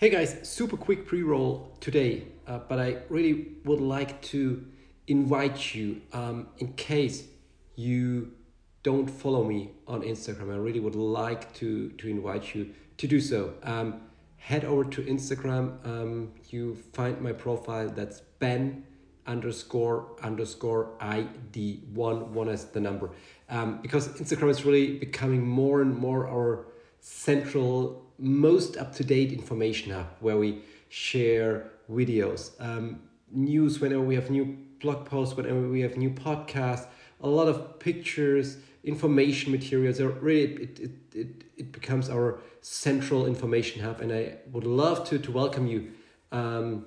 Hey guys, super quick pre roll today, uh, but I really would like to invite you um, in case you don't follow me on Instagram. I really would like to, to invite you to do so. Um, head over to Instagram. Um, you find my profile that's Ben underscore underscore ID one one as the number um, because Instagram is really becoming more and more our central most up-to-date information hub where we share videos um, news whenever we have new blog posts whenever we have new podcasts a lot of pictures information materials. Are really it, it, it, it becomes our central information hub. And i would love to to welcome you um,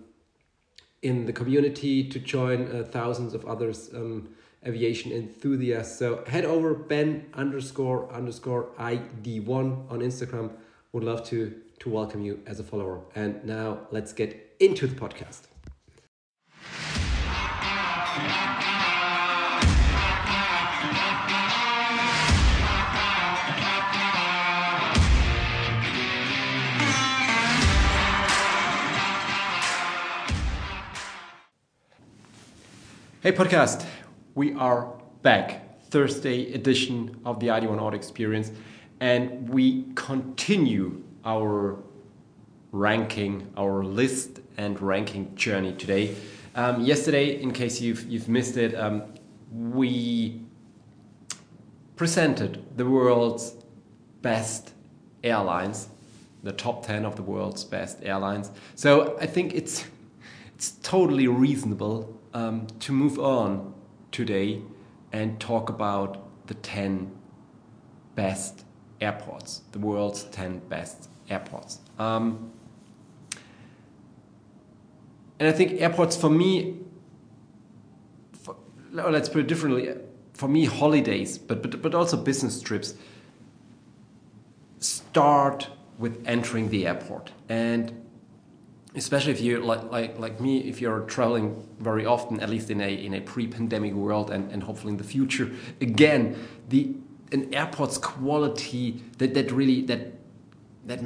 in the community to join uh, thousands of others um, aviation enthusiasts. So head over ben underscore underscore id1 on instagram would love to to welcome you as a follower. And now let's get into the podcast. Hey, podcast. We are back. Thursday edition of the ID1 Auto Experience and we continue our ranking, our list and ranking journey today. Um, yesterday, in case you've, you've missed it, um, we presented the world's best airlines, the top 10 of the world's best airlines. So I think it's, it's totally reasonable um, to move on today and talk about the 10 best airports, the world's 10 best airports. Um, and I think airports for me, for, let's put it differently, for me, holidays, but, but, but also business trips start with entering the airport. And especially if you like, like like me if you're traveling very often at least in a in a pre-pandemic world and, and hopefully in the future again the an airport's quality that, that really that that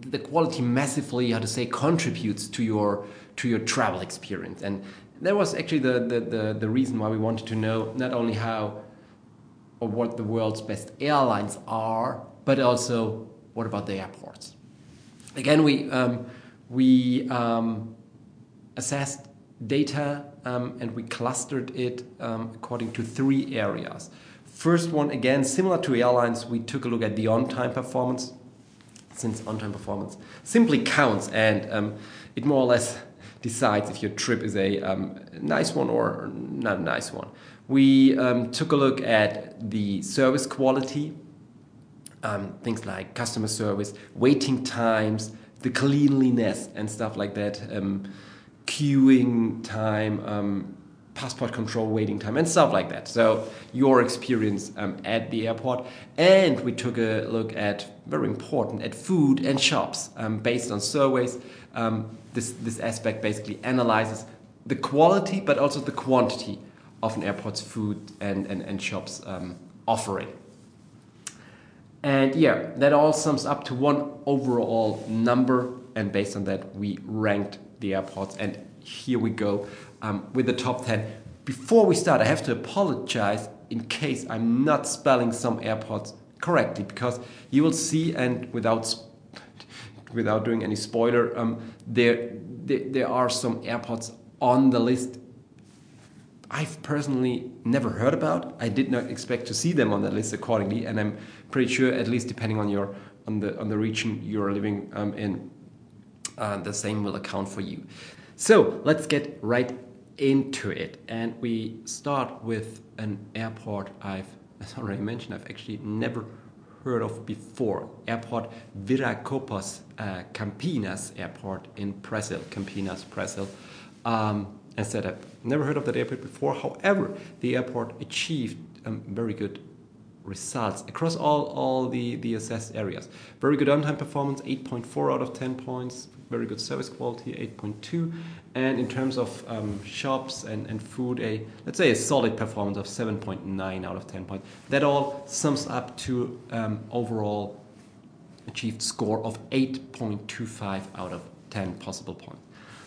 the quality massively how to say contributes to your to your travel experience. And that was actually the, the, the, the reason why we wanted to know not only how or what the world's best airlines are but also what about the airports. Again we um, we um, assessed data um, and we clustered it um, according to three areas First one, again, similar to airlines, we took a look at the on-time performance, since on-time performance simply counts and um, it more or less decides if your trip is a um, nice one or not a nice one. We um, took a look at the service quality, um, things like customer service, waiting times, the cleanliness and stuff like that, um, queuing time, um, passport control waiting time and stuff like that. So your experience um, at the airport. And we took a look at, very important, at food and shops um, based on surveys. Um, this, this aspect basically analyzes the quality but also the quantity of an airport's food and, and, and shops um, offering. And yeah, that all sums up to one overall number. And based on that, we ranked the airports. And here we go um, with the top 10. Before we start, I have to apologize in case I'm not spelling some airports correctly because you will see, and without without doing any spoiler, um, there, there there are some airports on the list I've personally never heard about. I did not expect to see them on that list accordingly, and I'm pretty sure, at least depending on your on the on the region you're living um, in, uh, the same will account for you. So let's get right into it. And we start with an airport I've, as already mentioned, I've actually never heard of before. Airport Viracopos uh, Campinas Airport in Brazil, Campinas, Brazil. Um, I said I've never heard of that airport before. However, the airport achieved um, very good results across all, all the, the assessed areas. Very good on-time performance, 8.4 out of 10 points, very good service quality, 8.2. And in terms of um, shops and, and food, a let's say a solid performance of 7.9 out of 10 points. That all sums up to um, overall achieved score of 8.25 out of 10 possible points.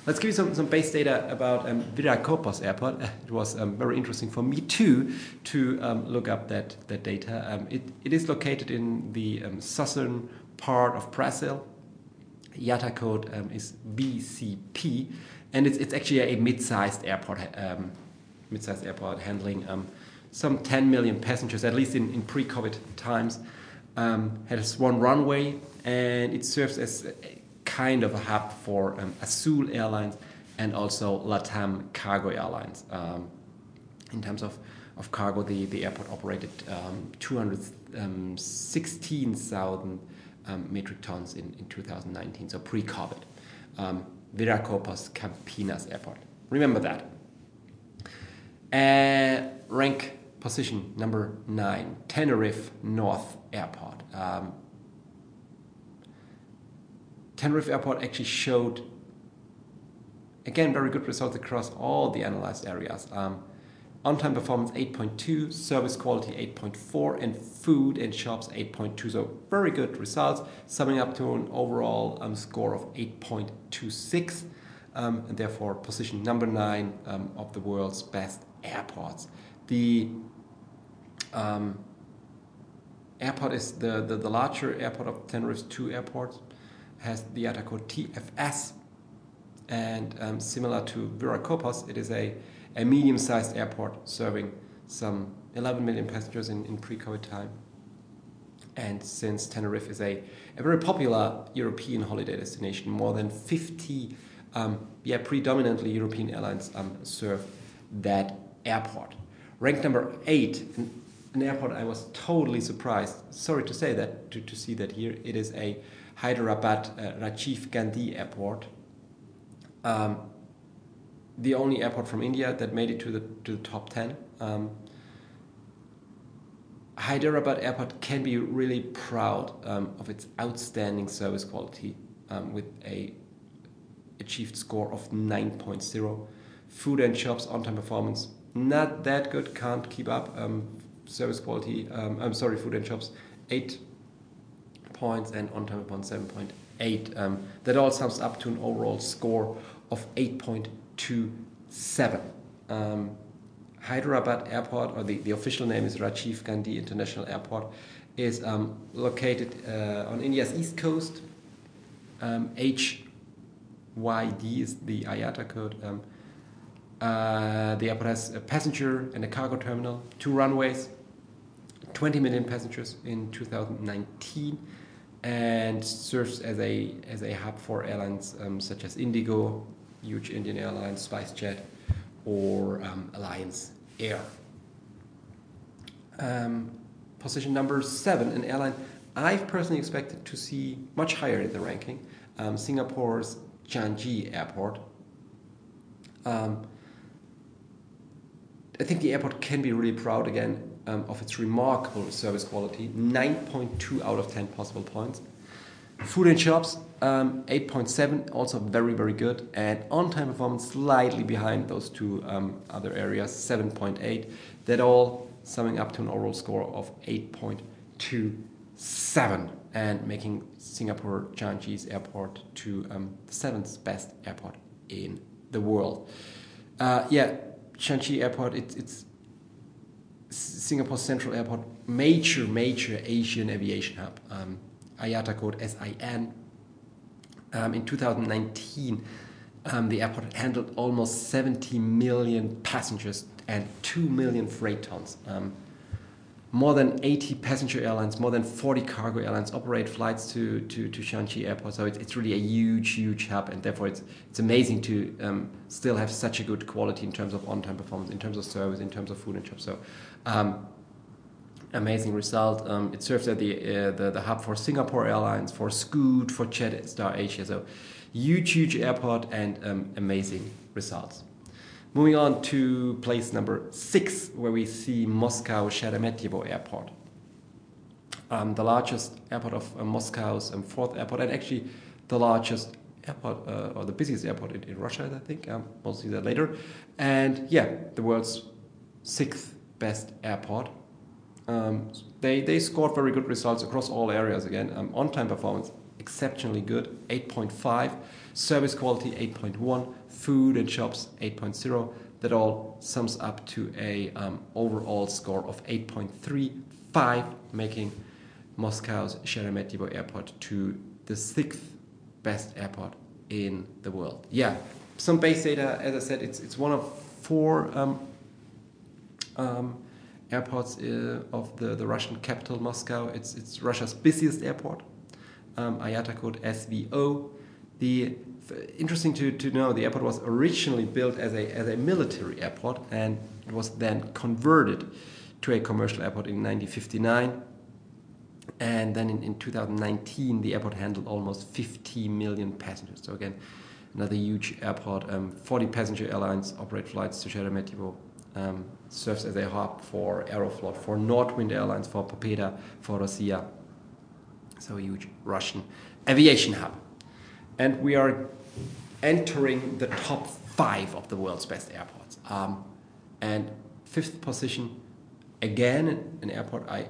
Let's give you some, some base data about um, Viracopos Airport. It was um, very interesting for me too to um, look up that, that data. Um, it, it is located in the um, southern part of Brazil. IATA code um, is VCP, and it's, it's actually a mid-sized airport, mid-sized airport handling some 10 million passengers, at least in, in pre-COVID times. has one runway, and it serves as a kind of a hub for um, Azul Airlines and also LATAM Cargo Airlines. Um, in terms of, of cargo, the, the airport operated um, 216,000 um, metric tons in, in 2019, so pre COVID. Um, Viracopos Campinas Airport. Remember that. Uh, rank position number nine, Tenerife North Airport. Um, Tenerife Airport actually showed, again, very good results across all the analyzed areas. Um, on-time performance 8.2, service quality 8.4, and food and shops 8.2. So very good results, summing up to an overall um, score of 8.26, um, and therefore position number nine um, of the world's best airports. The um, airport is the, the, the larger airport of Tenerife's two airports has the IATA code TFS. And um, similar to Viracopos, it is a, a medium sized airport serving some 11 million passengers in, in pre COVID time. And since Tenerife is a, a very popular European holiday destination, more than 50 um, yeah, predominantly European airlines um, serve that airport. Ranked number eight, an, an, airport I was totally surprised, sorry to say that, to, to see that here. It is a Hyderabad uh, Rajiv Gandhi Airport. Um, the only airport from India that made it to the to the top ten. Um, Hyderabad Airport can be really proud um, of its outstanding service quality um, with a achieved score of 9.0. Food and shops on time performance not that good, can't keep up. Um, service quality, um, I'm sorry, food and shops 8 points and on time upon 7.8. Um, that all sums up to an overall score of 8.27. Um, Hyderabad Airport, or the, the official name is Rajiv Gandhi International Airport, is um, located uh, on India's east coast. Um, HYD is the IATA code. Um, uh, the airport has a passenger and a cargo terminal, two runways, 20 million passengers in 2019 and serves as a as a hub for airlines um, such as Indigo, huge Indian Airlines, SpiceJet, or um, Alliance Air. Um, position number seven, an airline I've personally expected to see much higher in the ranking, um, Singapore's Changi Airport. Um, I think the airport can be really proud again um, of its remarkable service quality 9.2 out of 10 possible points. Food and shops, um, 8.7, also very, very good. And on time performance, slightly behind those two um, other areas, 7.8. That all summing up to an overall score of 8.27 and making Singapore Changi's airport to um, the seventh best airport in the world. Uh, yeah, Changi Airport, it, it's Singapore Central Airport, major, major Asian aviation hub, um, IATA code SIN. Um, in 2019, um, the airport handled almost 70 million passengers and 2 million freight tons. Um, more than 80 passenger airlines, more than 40 cargo airlines operate flights to, to, to Changi Airport. So it's, it's really a huge, huge hub, and therefore it's, it's amazing to um, still have such a good quality in terms of on time performance, in terms of service, in terms of food and shops. So um, amazing result. Um, it serves as the, uh, the, the hub for Singapore Airlines, for Scoot, for Jetstar Asia. So huge, huge airport and um, amazing results. Moving on to place number six, where we see Moscow Sheremetyevo Airport. Um, the largest airport of uh, Moscow's um, fourth airport, and actually the largest airport, uh, or the busiest airport in, in Russia, I think. Um, we'll see that later. And yeah, the world's sixth best airport. Um, they, they scored very good results across all areas again. Um, on time performance, exceptionally good, 8.5. Service quality, 8.1. Food and shops, 8.0. That all sums up to a um, overall score of 8.35, making Moscow's Sheremetyevo airport to the sixth best airport in the world. Yeah, some base data, as I said, it's, it's one of four um, um, airports uh, of the, the Russian capital, Moscow. It's, it's Russia's busiest airport, um, IATA code SVO. The interesting to, to know the airport was originally built as a, as a military airport and it was then converted to a commercial airport in 1959 and then in, in 2019 the airport handled almost 50 million passengers so again another huge airport um, 40 passenger airlines operate flights to Sheremetyevo um, serves as a hub for Aeroflot, for Nordwind Airlines, for Pobeda, for Rossiya. So a huge Russian aviation hub. And we are entering the top five of the world's best airports. Um, and fifth position, again, an airport I,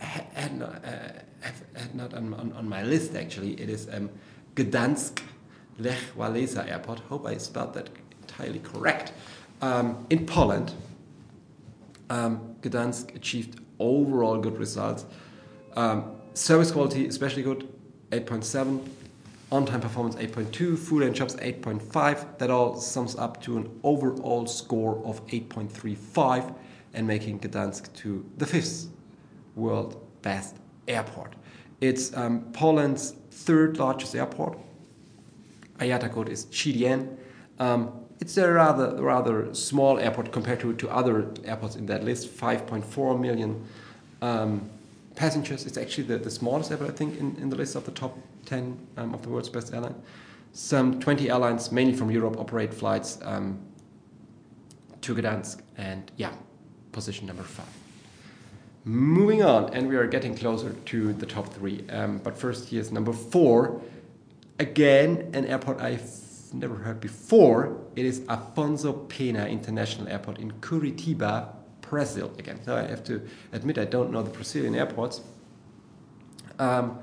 I had not, uh, had not on, on, on, my list actually. It is um, Gdansk Lech Walesa Airport. Hope I spelled that entirely correct. Um, in Poland, um, Gdansk achieved overall good results. Um, service quality especially good, 8.7. On-time performance 8.2, food and shops 8.5. That all sums up to an overall score of 8.35 and making Gdansk to the fifth world best airport. It's um, Poland's third largest airport. IATA code is GDN. Um, it's a rather rather small airport compared to, to other airports in that list. 5.4 million um, passengers. It's actually the, the smallest airport, I think, in, in the list of the top 10 um, of the world's best airline. Some 20 airlines, mainly from Europe, operate flights um, to Gdansk. And yeah, position number five. Moving on, and we are getting closer to the top three. Um, but first, here's number four. Again, an airport I've never heard before. It is Afonso Pena International Airport in Curitiba, Brazil. Again, so I have to admit I don't know the Brazilian airports. Um,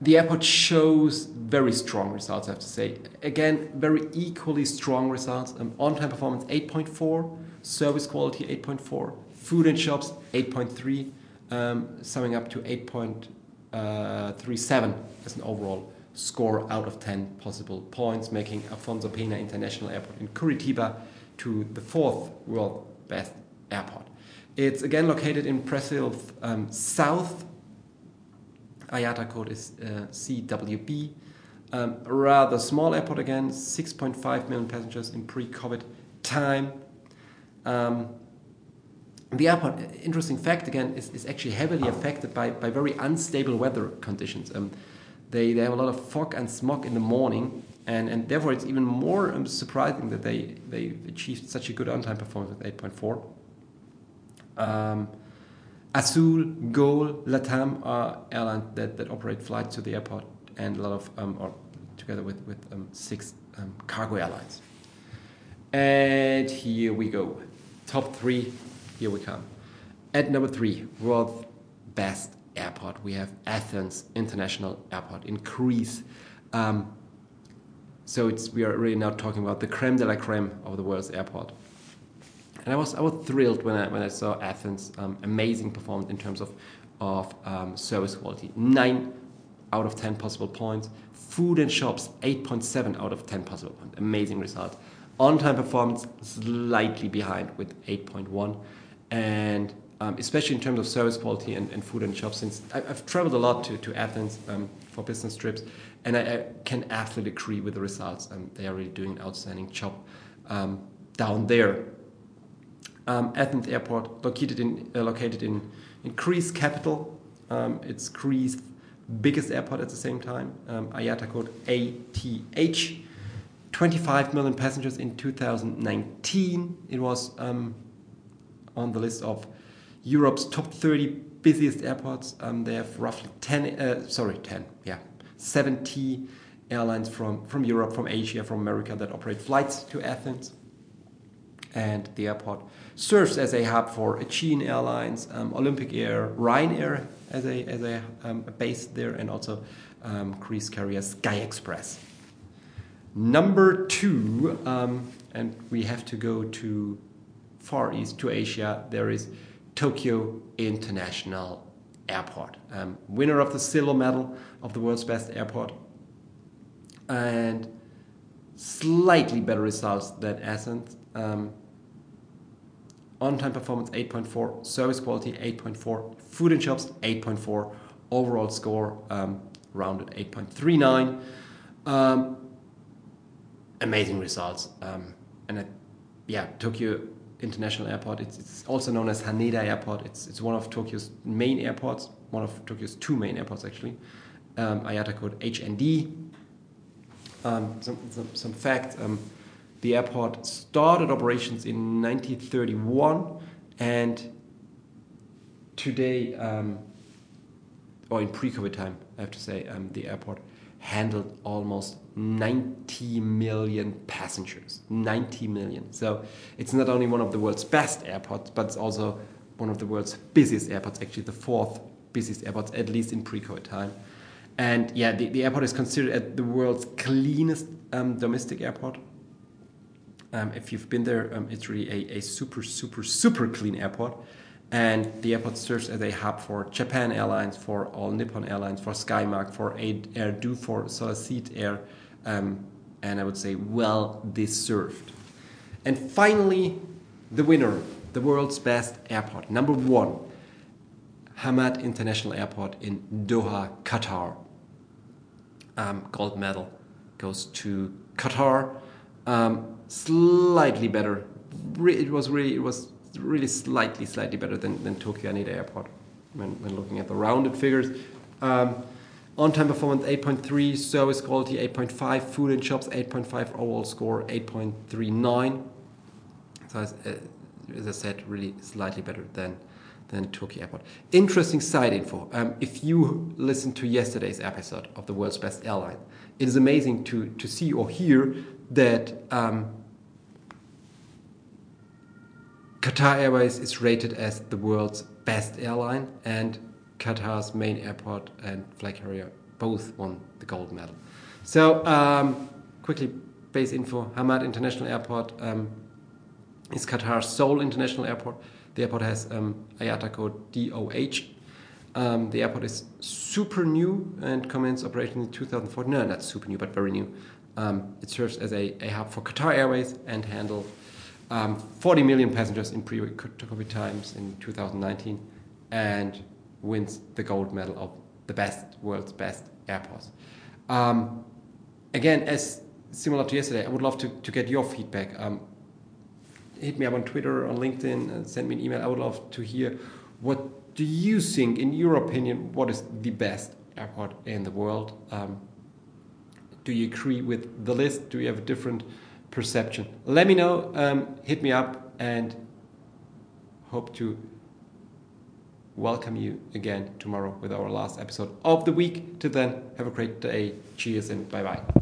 the airport shows very strong results, I have to say. Again, very equally strong results. Um, on time performance 8.4, service quality 8.4, food and shops 8.3, um, summing up to 8.37 uh, as an overall score out of 10 possible points, making Afonso Pena International Airport in Curitiba to the fourth world best airport. It's again located in Brazil's um, south. IATA code is uh, CWB. Um, rather small airport again, 6.5 million passengers in pre-COVID time. Um, the airport, interesting fact again, is, is actually heavily affected by, by very unstable weather conditions. Um, they, they have a lot of fog and smog in the morning, and, and therefore it's even more um, surprising that they, they achieved such a good on-time performance with 8.4. Um, Azul, Gol, Latam are airlines that, that operate flights to the airport, and a lot of, um, or together with, with um, six um, cargo airlines. And here we go. Top three, here we come. At number three, world's best airport. We have Athens International Airport in Greece. Um, so it's, we are really now talking about the creme de la creme of the world's airport. And I was, I was thrilled when I, when I saw Athens' um, amazing performance in terms of, of um, service quality. 9 out of 10 possible points. Food and shops, 8.7 out of 10 possible points. Amazing result. On time performance, slightly behind with 8.1. And um, especially in terms of service quality and, and food and shops. Since I, have traveled a lot to, to Athens um, for business trips, and I, I, can absolutely agree with the results. Um, they are really doing an outstanding job um, down there. Um, Athens Airport, located in uh, located in, in Greece capital, um, it's Greece's biggest airport at the same time. IATA code ATH. 25 million passengers in 2019. It was on the list of Europe's top 30 busiest airports. Um, they have roughly 10, uh, sorry, 10, yeah, 70 airlines from, from Europe, from Asia, from America that operate flights to Athens. and the airport serves as a hub for Aegean Airlines, um, Olympic Air, Ryanair as a, as a, um, base there, and also um, cruise carrier Sky Express. Number two, um, and we have to go to Far East, to Asia, there is Tokyo International Airport, um, winner of the silver medal of the world's best airport, and slightly better results than Athens. Um, on-time performance 8.4, service quality 8.4, food and shops 8.4, overall score um, rounded 8.39. Um, amazing results. Um, and uh, yeah, Tokyo International Airport. It's, it's, also known as Haneda Airport. It's, it's one of Tokyo's main airports, one of Tokyo's two main airports actually. Um, IATA code HND. Um, some, some, some fact um, the airport started operations in 1931 and today, um, or in pre COVID time, I have to say, um, the airport handled almost 90 million passengers. 90 million. So it's not only one of the world's best airports, but it's also one of the world's busiest airports, actually the fourth busiest airport, at least in pre-COVID time. And yeah, the, the airport is considered the world's cleanest um, domestic airport. Um, if you've been there, um, it's really a, a super, super, super clean airport. And the airport serves as a hub for Japan Airlines, for all Nippon Airlines, for Skymark, for Air for Solaseed Air, um, and I would say well deserved. And finally, the winner, the world's best airport, number one, Hamad International Airport in Doha, Qatar. Um, gold medal goes to Qatar. Um, slightly better. It was really, it was really slightly, slightly better than, than Tokyo Haneda Airport when, when looking at the rounded figures. Um, on-time performance 8.3, service quality 8.5, food and shops 8.5, overall score 8.39. So as, uh, as, I said, really slightly better than than Tokyo Airport. Interesting side info. Um, if you listened to yesterday's episode of the world's best airline, it is amazing to to see or hear that um, Qatar Airways is rated as the world's best airline, and Qatar's main airport and flag carrier both won the gold medal. So, um, quickly, base info Hamad International Airport um, is Qatar's sole international airport. The airport has um, IATA code DOH. Um, the airport is super new and commenced operation in 2014. No, not super new, but very new. Um, it serves as a, a hub for Qatar Airways and handled um, 40 million passengers in pre-COVID times in 2019 and wins the gold medal of the best, world's best airports. Um, again, as similar to yesterday, I would love to, to get your feedback. Um, hit me up on Twitter, on LinkedIn, send me an email. I would love to hear what do you think, in your opinion, what is the best airport in the world? Um, do you agree with the list? Do you have a different perception. Let me know, um, hit me up, and hope to welcome you again tomorrow with our last episode of the week. Till then, have a great day. Cheers and bye bye.